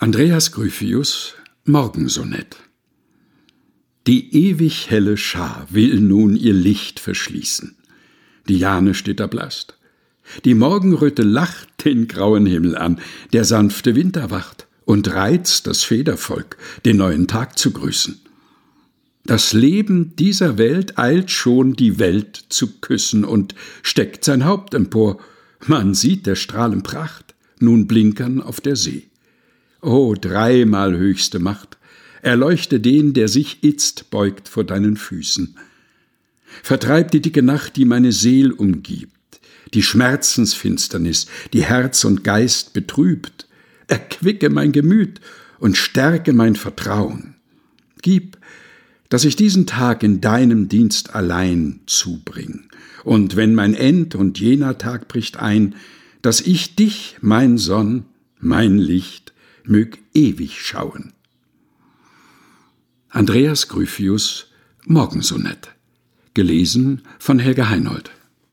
Andreas Gryphius Morgensonett Die ewig helle Schar will nun ihr Licht verschließen. Die Jane steht erblasst. Die Morgenröte lacht den grauen Himmel an, der sanfte Winter wacht und reizt das Federvolk, den neuen Tag zu grüßen. Das Leben dieser Welt eilt schon, die Welt zu küssen und steckt sein Haupt empor. Man sieht der Strahlen Pracht nun blinkern auf der See. O dreimal höchste Macht, erleuchte den, der sich itzt beugt vor deinen Füßen. Vertreib die dicke Nacht, die meine Seel umgibt, die Schmerzensfinsternis, die Herz und Geist betrübt. Erquicke mein Gemüt und stärke mein Vertrauen. Gib, dass ich diesen Tag in deinem Dienst allein zubring. Und wenn mein End und jener Tag bricht ein, dass ich dich, mein Sonn, mein Licht, mög ewig schauen. Andreas Gryphius Morgensonett gelesen von Helga Heinold